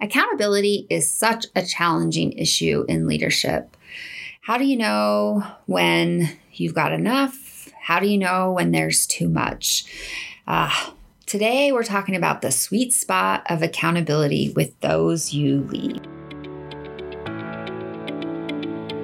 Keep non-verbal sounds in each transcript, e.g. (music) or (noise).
Accountability is such a challenging issue in leadership. How do you know when you've got enough? How do you know when there's too much? Uh, today, we're talking about the sweet spot of accountability with those you lead.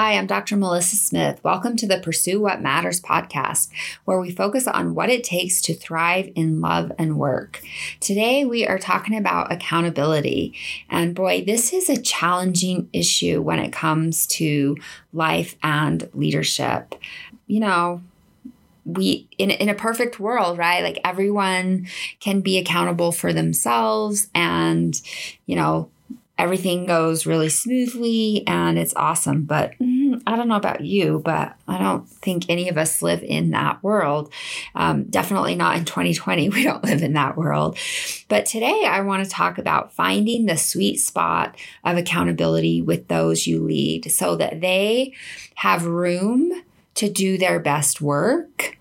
Hi, I'm Dr. Melissa Smith. Welcome to the Pursue What Matters podcast, where we focus on what it takes to thrive in love and work. Today, we are talking about accountability. And boy, this is a challenging issue when it comes to life and leadership. You know, we in, in a perfect world right like everyone can be accountable for themselves and you know everything goes really smoothly and it's awesome. But mm, I don't know about you, but I don't think any of us live in that world. Um, definitely not in 2020. (laughs) We don't live in that world. But today I want to talk about finding the sweet spot of accountability with those you lead so that they have room to do their best work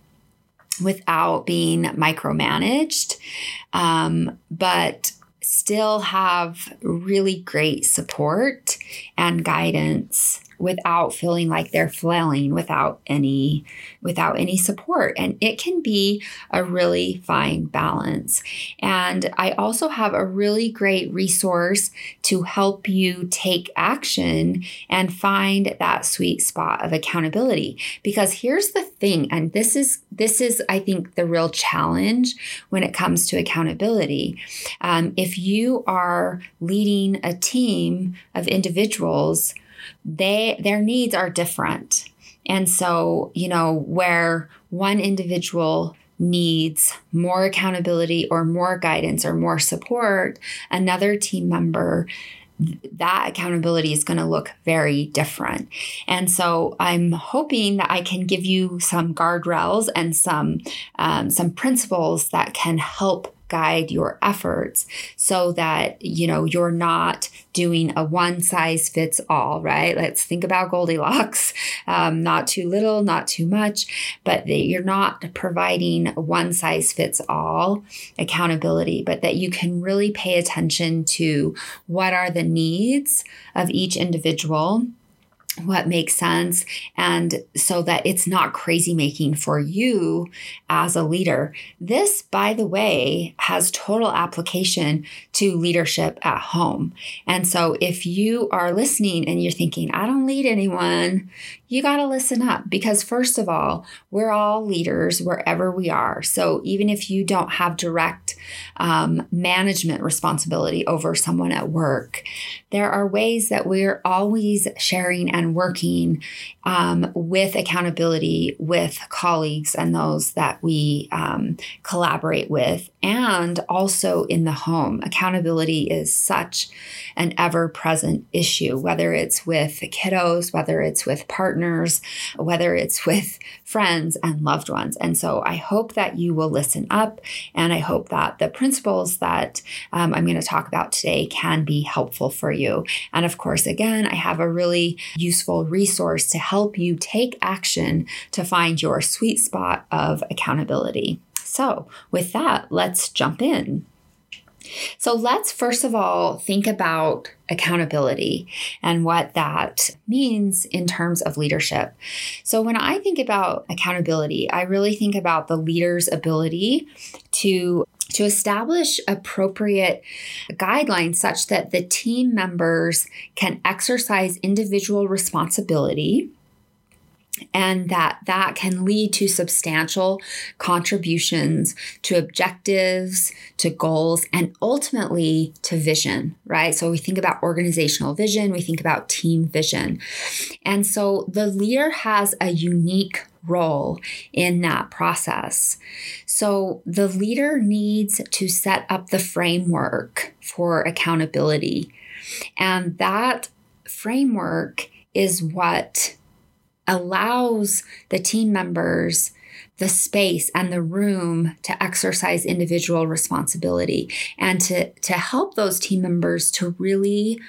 without being micromanaged. Um, but still have really great support and guidance without feeling like they're flailing without any without any support. And it can be a really fine balance. And i also have a really great resource to help you take action and find that sweet spot of accountability. Because here's the thing and this is this is i think the real challenge when it comes to accountability. Um, if you are leading a team of individuals they their needs are different. And so, you know, where one individual needs more accountability or more guidance or more support, another team member that accountability is going to look very different. And so I'm hoping that I can give you some guardrails and some um, some principles that can help guide your efforts so that you know you're not doing a one size fits all right? Let's think about goldilocks. (laughs) Um, not too little not too much but that you're not providing one size fits all accountability but that you can really pay attention to what are the needs of each individual what makes sense and so that it's not crazy making for you as a leader. This, by the way, has total application to leadership at home. And so if you are listening and you're thinking, I don't lead anyone, you got to listen up because, first of all, we're all leaders wherever we are. So even if you don't have direct um, management responsibility over someone at work, there are ways that we're always sharing and working um, with accountability with colleagues and those that we um, collaborate with, and also in the home. Accountability is such an ever present issue, whether it's with kiddos, whether it's with partners whether it's with friends and loved ones. And so I hope that you will listen up and I hope that the principles that um, I'm going to talk about today can be helpful for you. And of course, again, I have a really useful resource to help you take action to find your sweet spot of accountability. So, with that, let's jump in. So let's first of all think about accountability and what that means in terms of leadership. So when I think about accountability, I really think about the leader's ability to to establish appropriate guidelines such that the team members can exercise individual responsibility and that that can lead to substantial contributions to objectives to goals and ultimately to vision right so we think about organizational vision we think about team vision and so the leader has a unique role in that process. So the leader needs to set up the framework for accountability. And that framework is what allows the team members the space and the room to exercise individual responsibility and to, to help those team members to really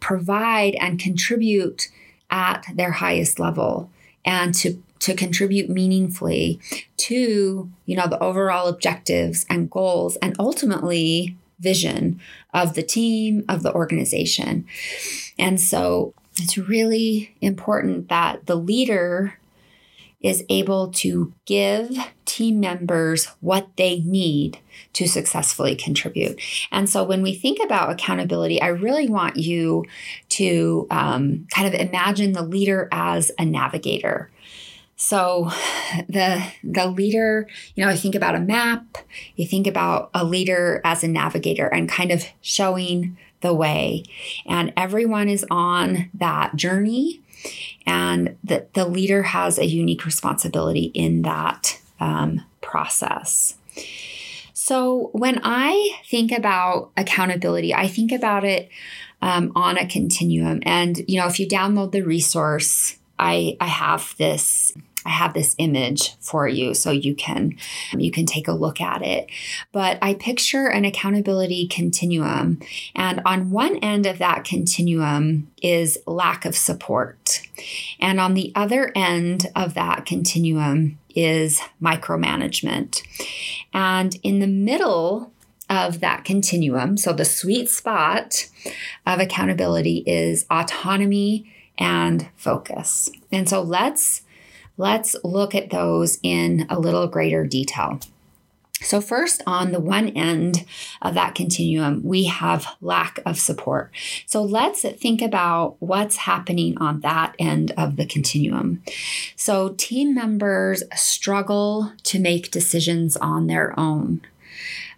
provide and contribute at their highest level and to to contribute meaningfully to you know the overall objectives and goals and ultimately vision of the team of the organization. And so it's really important that the leader is able to give team members what they need to successfully contribute. And so when we think about accountability, I really want you to um, kind of imagine the leader as a navigator. So (sighs) the the leader, you know, I think about a map, you think about a leader as a navigator and kind of showing the way. And everyone is on that journey and the, the leader has a unique responsibility in that um, process. So, when I think about accountability, I think about it um, on a continuum. And, you know, if you download the resource, I, I have this I have this image for you so you can you can take a look at it. But I picture an accountability continuum and on one end of that continuum is lack of support. And on the other end of that continuum is micromanagement. And in the middle of that continuum, so the sweet spot of accountability is autonomy and focus. And so let's Let's look at those in a little greater detail. So, first, on the one end of that continuum, we have lack of support. So, let's think about what's happening on that end of the continuum. So, team members struggle to make decisions on their own.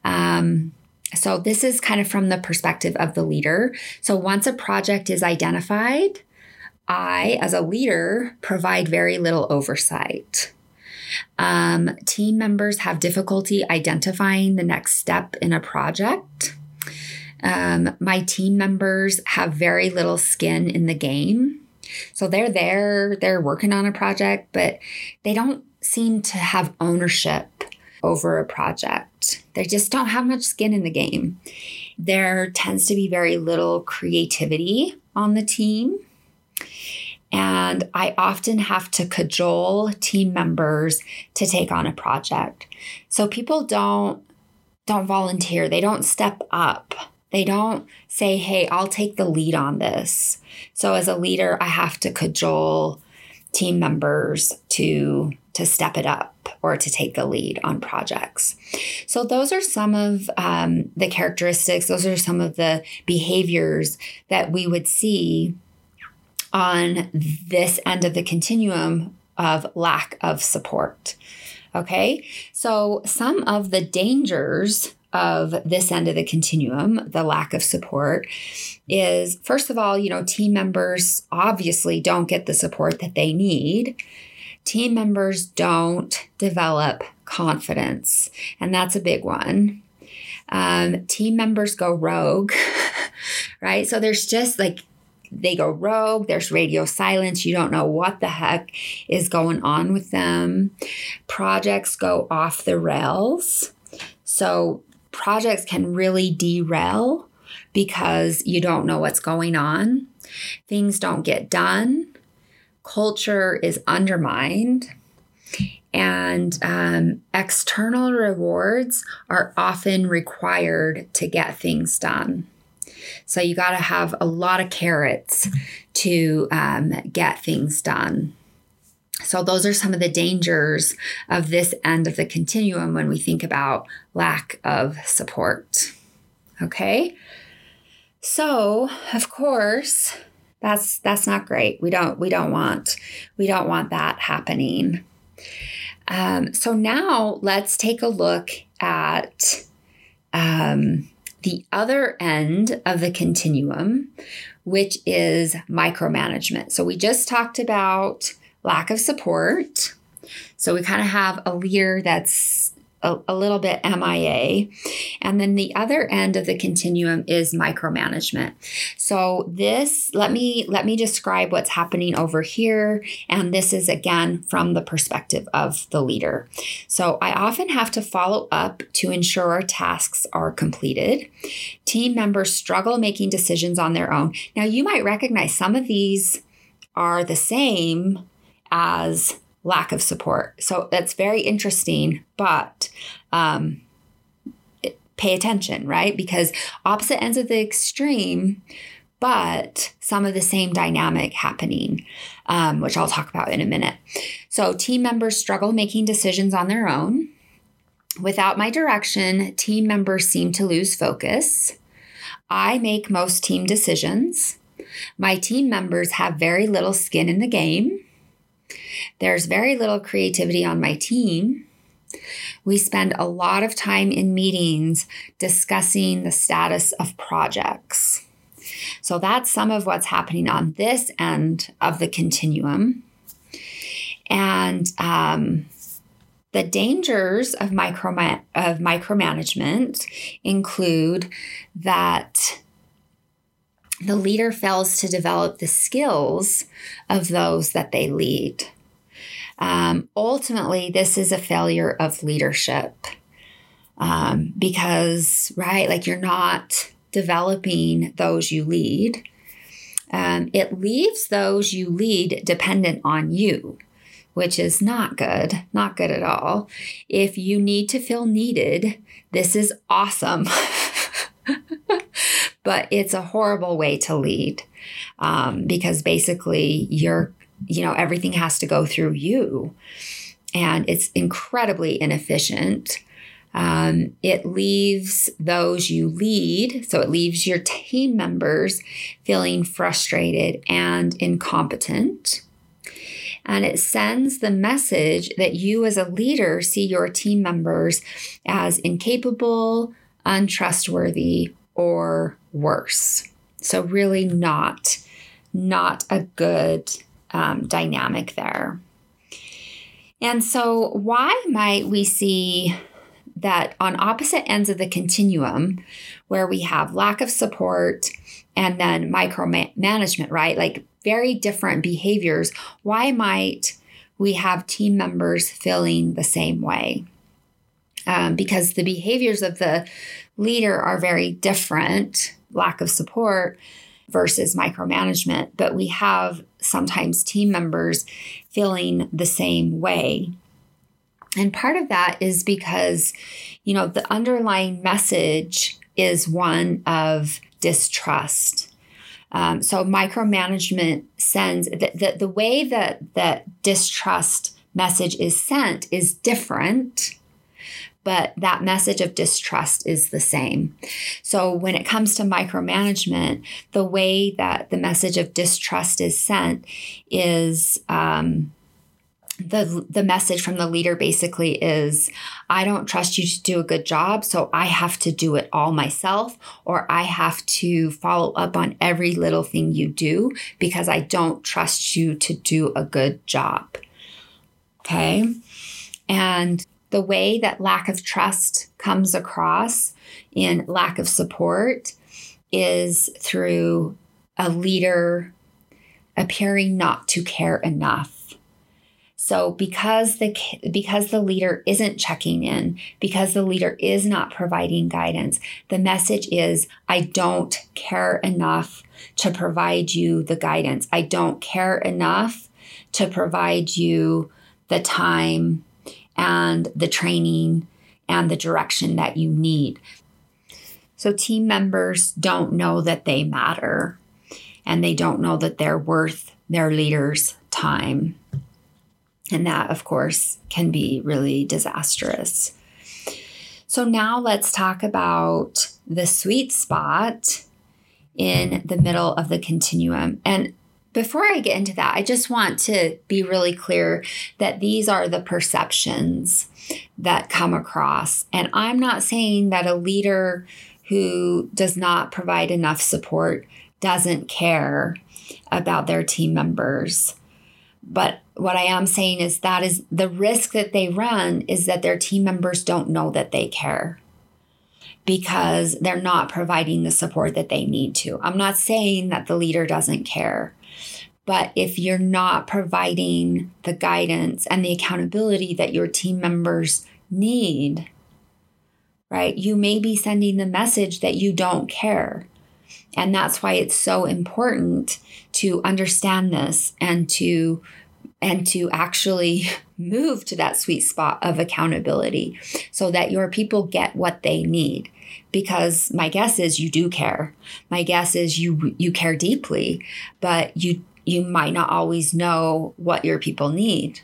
Um, so, this is kind of from the perspective of the leader. So, once a project is identified, I, as a leader, provide very little oversight. Um, team members have difficulty identifying the next step in a project. Um, my team members have very little skin in the game. So they're there, they're working on a project, but they don't seem to have ownership over a project. They just don't have much skin in the game. There tends to be very little creativity on the team. And I often have to cajole team members to take on a project. So people don't don't volunteer. They don't step up. They don't say, "Hey, I'll take the lead on this." So as a leader, I have to cajole team members to to step it up or to take the lead on projects. So those are some of um, the characteristics. Those are some of the behaviors that we would see on this end of the continuum of lack of support. Okay, so some of the dangers of this end of the continuum, the lack of support, is first of all, you know, team members obviously don't get the support that they need. Team members don't develop confidence, and that's a big one. Um, team members go rogue, (laughs) right? So there's just like they go rogue. There's radio silence. You don't know what the heck is going on with them. Projects go off the rails. So projects can really derail because you don't know what's going on. Things don't get done. Culture is undermined. And um, external rewards are often required to get things done. So you got to have a lot of carrots to um, get things done. So, those are some of the dangers of this end of the continuum when we think about lack of support. Okay. So, of course, that's that's not great. We don't we don't want we don't want that happening. Um, so now let's take a look at um, the other end of the continuum, which is micromanagement. So we just talked about lack of support. So we kind of have a leader that's a, a, little bit MIA. And then the other end of the continuum is micromanagement. So this, let me let me describe what's happening over here. And this is again from the perspective of the leader. So I often have to follow up to ensure our tasks are completed. Team members struggle making decisions on their own. Now you might recognize some of these are the same as lack of support. So that's very interesting, but um, pay attention, right? Because opposite ends of the extreme, but some of the same dynamic happening, um, which I'll talk about in a minute. So team members struggle making decisions on their own. Without my direction, team members seem to lose focus. I make most team decisions. My team members have very little skin in the game. There's very little creativity on my team. We spend a lot of time in meetings discussing the status of projects. So that's some of what's happening on this end of the continuum. And um, the dangers of, micro, of micromanagement include that the leader fails to develop the skills of those that they lead. Um, ultimately, this is a failure of leadership um, because, right, like you're not developing those you lead. Um, it leaves those you lead dependent on you, which is not good, not good at all. If you need to feel needed, this is awesome. (laughs) but it's a horrible way to lead um, because basically you're you know, everything has to go through you. And it's incredibly inefficient. Um, it leaves those you lead, so it leaves your team members feeling frustrated and incompetent. And it sends the message that you, as a leader, see your team members as incapable, untrustworthy, or worse. So, really, not, not a good um, dynamic there. And so, why might we see that on opposite ends of the continuum, where we have lack of support and then micromanagement, right? Like very different behaviors, why might we have team members feeling the same way? Um, because the behaviors of the leader are very different lack of support versus micromanagement, but we have sometimes team members feeling the same way. And part of that is because, you know, the underlying message is one of distrust. Um, so micromanagement sends the, the, the way that that distrust message is sent is different but that message of distrust is the same. So when it comes to micromanagement, the way that the message of distrust is sent is um, the the message from the leader basically is I don't trust you to do a good job so I have to do it all myself or I have to follow up on every little thing you do because I don't trust you to do a good job. Okay? And the way that lack of trust comes across in lack of support is through a leader appearing not to care enough. So because the because the leader isn't checking in, because the leader is not providing guidance, the message is I don't care enough to provide you the guidance. I don't care enough to provide you the time and the training and the direction that you need. So, team members don't know that they matter and they don't know that they're worth their leader's time. And that, of course, can be really disastrous. So, now let's talk about the sweet spot in the middle of the continuum. And before I get into that, I just want to be really clear that these are the perceptions that come across. And I'm not saying that a leader who does not provide enough support doesn't care about their team members. But what I am saying is that is the risk that they run is that their team members don't know that they care because they're not providing the support that they need to. I'm not saying that the leader doesn't care, but if you're not providing the guidance and the accountability that your team members need, right, you may be sending the message that you don't care. And that's why it's so important to understand this and to and to actually (laughs) move to that sweet spot of accountability so that your people get what they need because my guess is you do care my guess is you you care deeply but you you might not always know what your people need.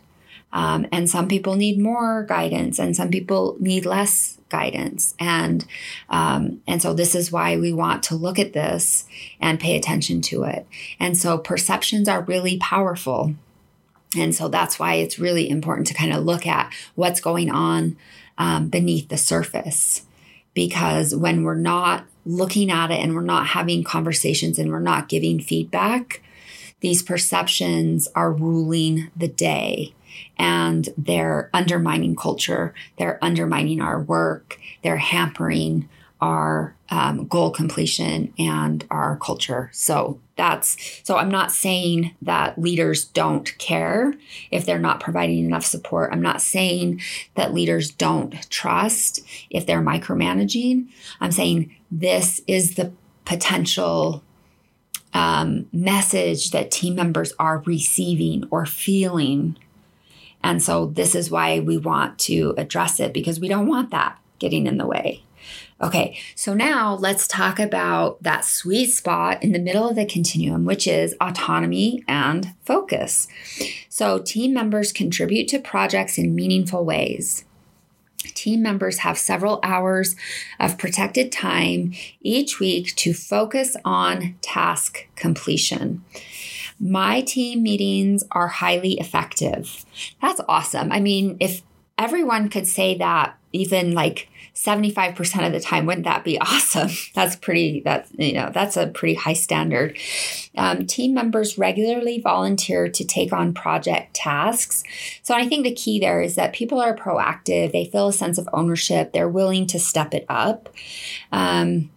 Um, and some people need more guidance and some people need less guidance. And um, and so this is why we want to look at this and pay attention to it. And so perceptions are really powerful. And so that's why it's really important to kind of look at what's going on um, beneath the surface. Because when we're not looking at it and we're not having conversations and we're not giving feedback, these perceptions are ruling the day and they're undermining culture, they're undermining our work, they're hampering our um, goal completion and our culture. So that's so I'm not saying that leaders don't care if they're not providing enough support. I'm not saying that leaders don't trust if they're micromanaging. I'm saying this is the potential um, message that team members are receiving or feeling. And so this is why we want to address it because we don't want that getting in the way. Okay, so now let's talk about that sweet spot in the middle of the continuum, which is autonomy and focus. So, team members contribute to projects in meaningful ways. Team members have several hours of protected time each week to focus on task completion. My team meetings are highly effective. That's awesome. I mean, if everyone could say that, even like 75% of the time wouldn't that be (laughs) awesome? That's pretty that's you know that's a pretty high standard. Um, team members regularly volunteer to take on project tasks. So i think the key there is that people are proactive. They feel a sense of ownership. They're willing to step it up. Um,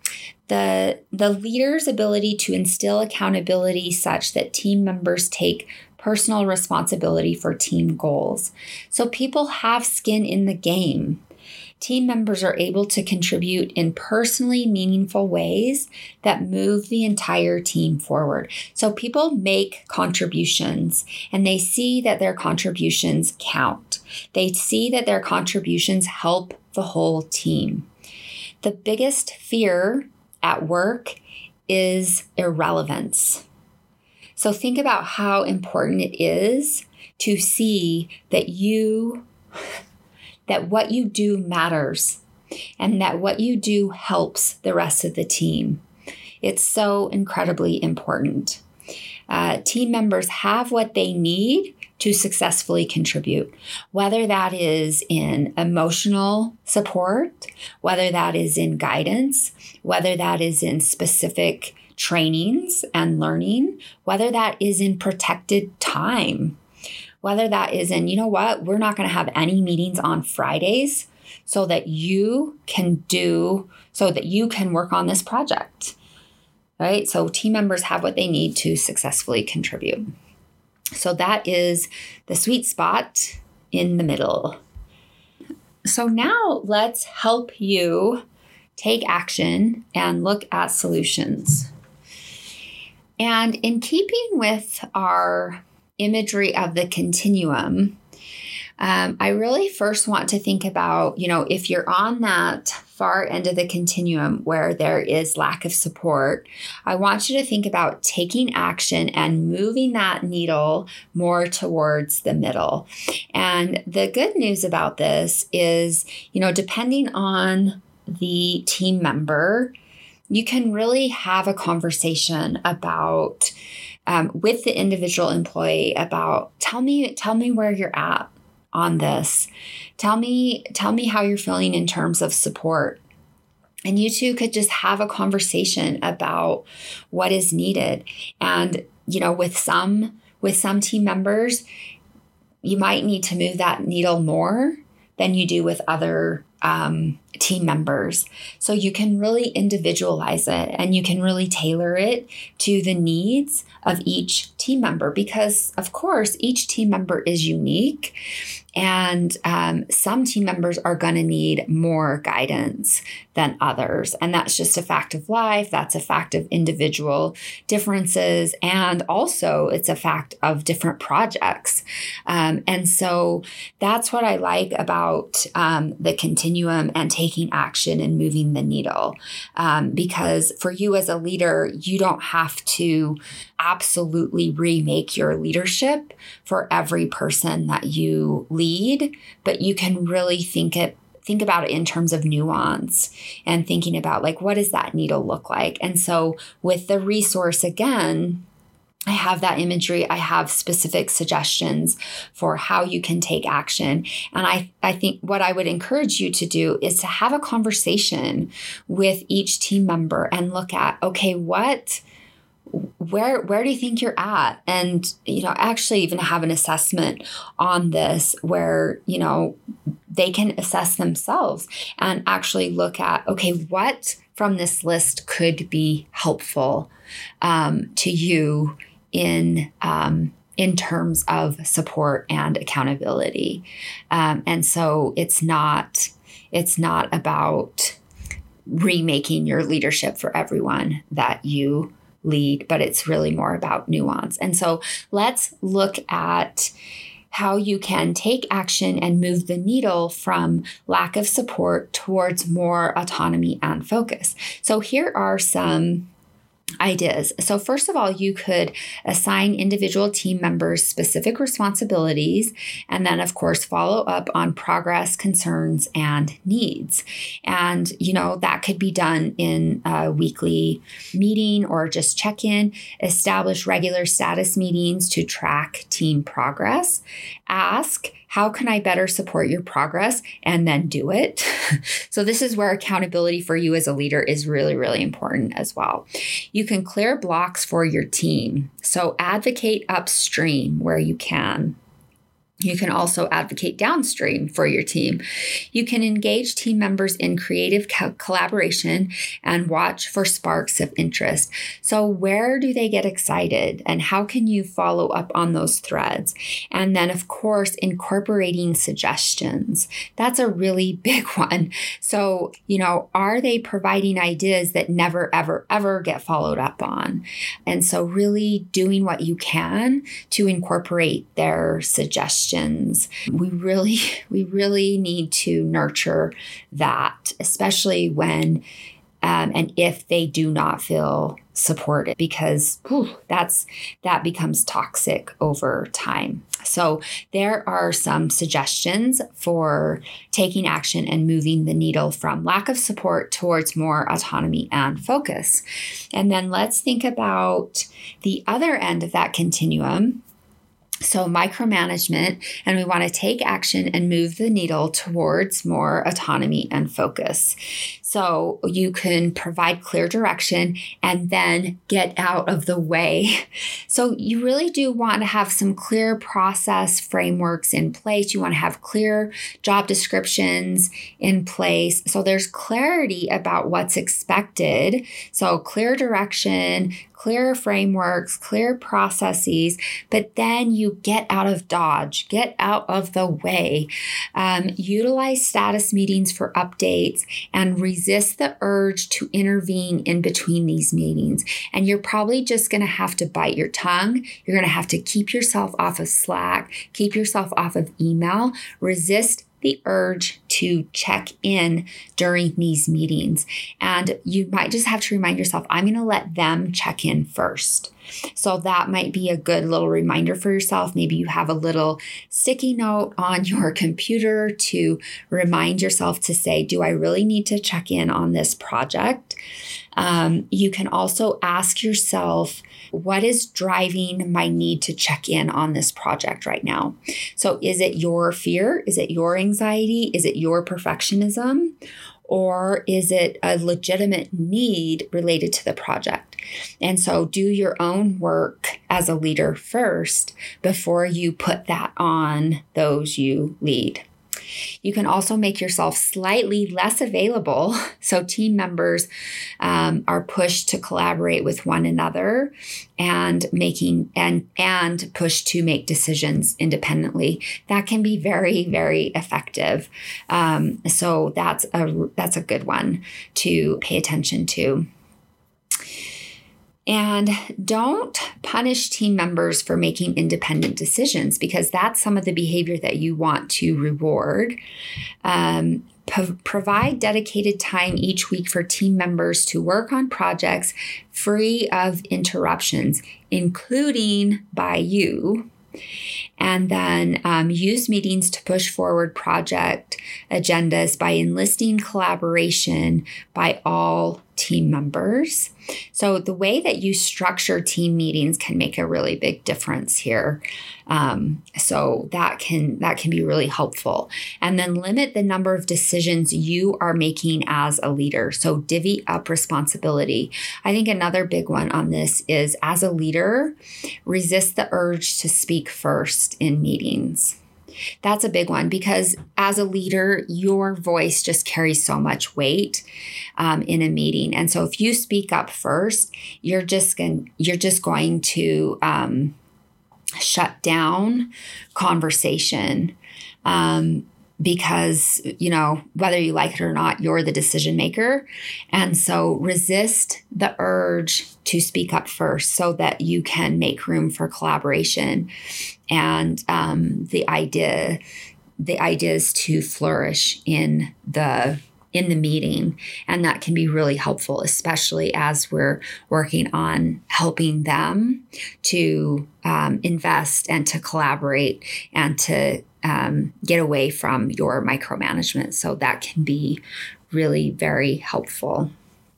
the the leader's ability to instill accountability such that team members take personal responsibility for team goals. So people have skin in the game team members are able to contribute in personally meaningful ways that move the entire team forward. So people make contributions and they see that their contributions count. They see that their contributions help the whole team. The biggest fear at work is irrelevance. So think about how important it is to see that you that what you do matters and that what you do helps the rest of the team. It's so incredibly important. Uh, team members have what they need to successfully contribute, whether that is in emotional support, whether that is in guidance, whether that is in specific trainings and learning, whether that is in protected time whether that is in, you know what, we're not going to have any meetings on Fridays so that you can do, so that you can work on this project. Right? So team members have what they need to successfully contribute. So that is the sweet spot in the middle. So now let's help you take action and look at solutions. And in keeping with our imagery of the continuum, um, I really first want to think about, you know, if you're on that far end of the continuum where there is lack of support, I want you to think about taking action and moving that needle more towards the middle. And the good news about this is, you know, depending on the team member, you can really have a conversation about um, with the individual employee about tell me tell me where you're at on this. Tell me tell me how you're feeling in terms of support. And you two could just have a conversation about what is needed. And you know with some with some team members, you might need to move that needle more than you do with other um, team members. So you can really individualize it and you can really tailor it to the needs of each team member because, of course, each team member is unique. And um, some team members are going to need more guidance than others. And that's just a fact of life. That's a fact of individual differences. And also, it's a fact of different projects. Um, and so that's what I like about um, the continuum and taking action and moving the needle. Um, because for you as a leader, you don't have to absolutely remake your leadership for every person that you lead, but you can really think it think about it in terms of nuance and thinking about like what does that needle look like and so with the resource again I have that imagery. I have specific suggestions for how you can take action. And I, I think what I would encourage you to do is to have a conversation with each team member and look at, okay, what where where do you think you're at? And you know actually even have an assessment on this where you know they can assess themselves and actually look at okay what from this list could be helpful um, to you in um, in terms of support and accountability. Um, and so it's not it's not about remaking your leadership for everyone that you lead, but it's really more about nuance. And so let's look at how you can take action and move the needle from lack of support towards more autonomy and focus. So here are some ideas. So, first of all, you could assign individual team members specific responsibilities, and then, of course, follow up on progress, concerns, and needs. And, you know, that could be done in a weekly meeting or just check in, establish regular status meetings to track team progress, ask, how can I better support your progress and then do it? (laughs) so, this is where accountability for you as a leader is really, really important as well. You can clear blocks for your team. So, advocate upstream where you can. You can also advocate downstream for your team. You can engage team members in creative co- collaboration and watch for sparks of interest. So, where do they get excited and how can you follow up on those threads? And then, of course, incorporating suggestions. That's a really (laughs) big one. So, you know, are they providing ideas that never, ever, ever get followed up on? And so, really doing what you can to incorporate their suggestions questions. We really, (laughs) we really need to nurture that, especially when um, and if they do not feel supported because whew, that's that becomes toxic over time so there are some suggestions for taking action and moving the needle from lack of support towards more autonomy and focus and then let's think about the other end of that continuum so, micromanagement, and we want to take action and move the needle towards more autonomy and focus. So, you can provide clear direction and then get out of the way. So, you really do want to have some clear process frameworks in place. You want to have clear job descriptions in place. So, there's clarity about what's expected. So, clear direction, clear frameworks, clear processes, but then you get out of Dodge, get out of the way. Um, utilize status meetings for updates and resist the urge to intervene in between these meetings. And you're probably just going to have to bite your tongue. You're going to have to keep yourself off of Slack, keep yourself off of email, resist the urge to check in during these meetings. And you might just have to remind yourself, I'm going to let them check in first. So that might be a good little reminder for yourself. Maybe you have a little sticky note on (laughs) your computer to remind yourself to say, Do I really need to check in on this project? Um, you can also ask yourself, what is driving my need to check in on this project right now? So, is it your fear? Is it your anxiety? Is it your perfectionism? Or is it a legitimate need related to the project? And so do your own work as a leader first before you put that on those you lead. You can also make yourself slightly less available (laughs) so team members um, are pushed to collaborate with one another and making and and pushed to make decisions independently. That can be very very effective. Um, so that's a that's a good one to pay attention to. And don't punish team members for making independent decisions because that's some of the behavior that you want to reward. Um, provide dedicated time each week for team members to work on projects free of interruptions, including by you. And then um, use meetings to push forward project agendas by enlisting collaboration by all team members. So, the way that you structure team meetings can make a really big difference here. Um, so that can that can be really helpful. And then limit the number of decisions you are making as a leader. So divvy up responsibility. I think another big one on this is as a leader, resist the urge to speak first in meetings. That's a big one because as a leader, your voice just carries so much weight um, in a meeting, and so if you speak up first, you're just going you're just going to um, shut down conversation. Um, because you know whether you like it or not you're the decision maker and so resist the urge to speak up first so that you can make room for collaboration and um, the idea the idea is to flourish in the in the meeting. And that can be really helpful especially as we're working on helping them to um, invest and to collaborate and to um, get away from your micromanagement. So that can be really very helpful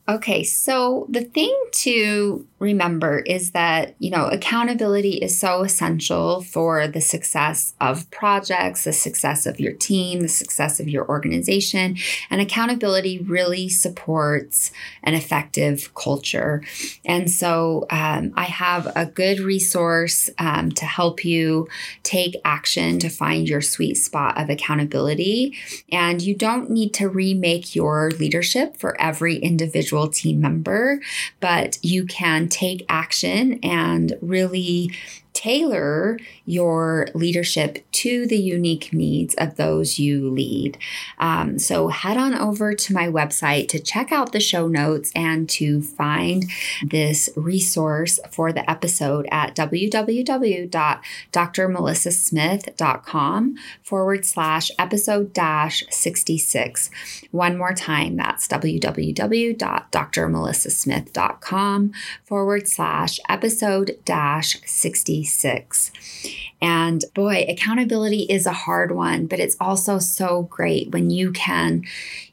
okay so the thing to remember is that, you know, accountability is so essential for the success of projects, the success of your team, the success of your organization. And accountability really supports an effective culture. And so um, I have a good resource um, to help you take action to find your sweet spot of accountability. And you don't need to remake your leadership for every individual team member, but you can take action and really tailor your leadership to the unique needs of those you lead. Um, so head on over to my website to check out the show notes and to find this resource for the episode at www.drmelissasmith.com forward slash episode dash 66. One more time, that's www.drmelissasmith.com forward slash episode dash 66. And boy, accountability is a hard one, but it's also so great when you can,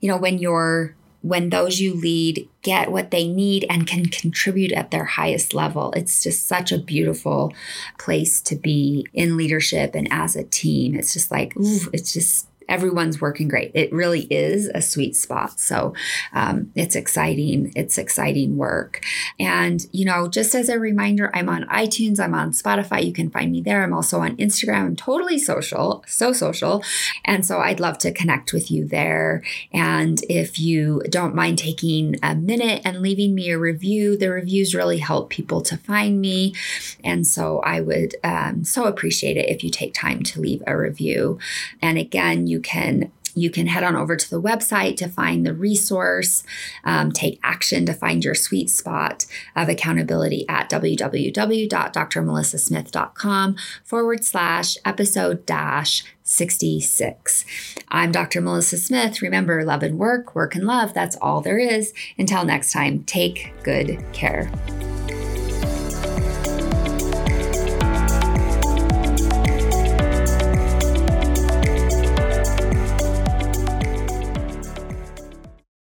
you know, when you're when those you lead get what they need and can contribute at their highest level. It's just such a beautiful place to be in leadership and as a team. It's just like, ooh, it's just everyone's working great. It really is a sweet spot. So um, it's exciting. It's exciting work. And, you know, just as a reminder, I'm on iTunes, I'm on Spotify. You can find me there. I'm also on Instagram. I'm totally social, so social. And so I'd love to connect with you there. And if you don't mind taking a minute and leaving me a review, the reviews really help people to find me. And so I would um, so appreciate it if you take time to leave a review. And again, you can you can head on over to the website to find the resource, um, take action to find your sweet spot of accountability at www.drmelissasmith.com forward slash episode dash 66. I'm Dr. Melissa Smith. Remember, love and work, work and love, that's all there is. Until next time, take good care.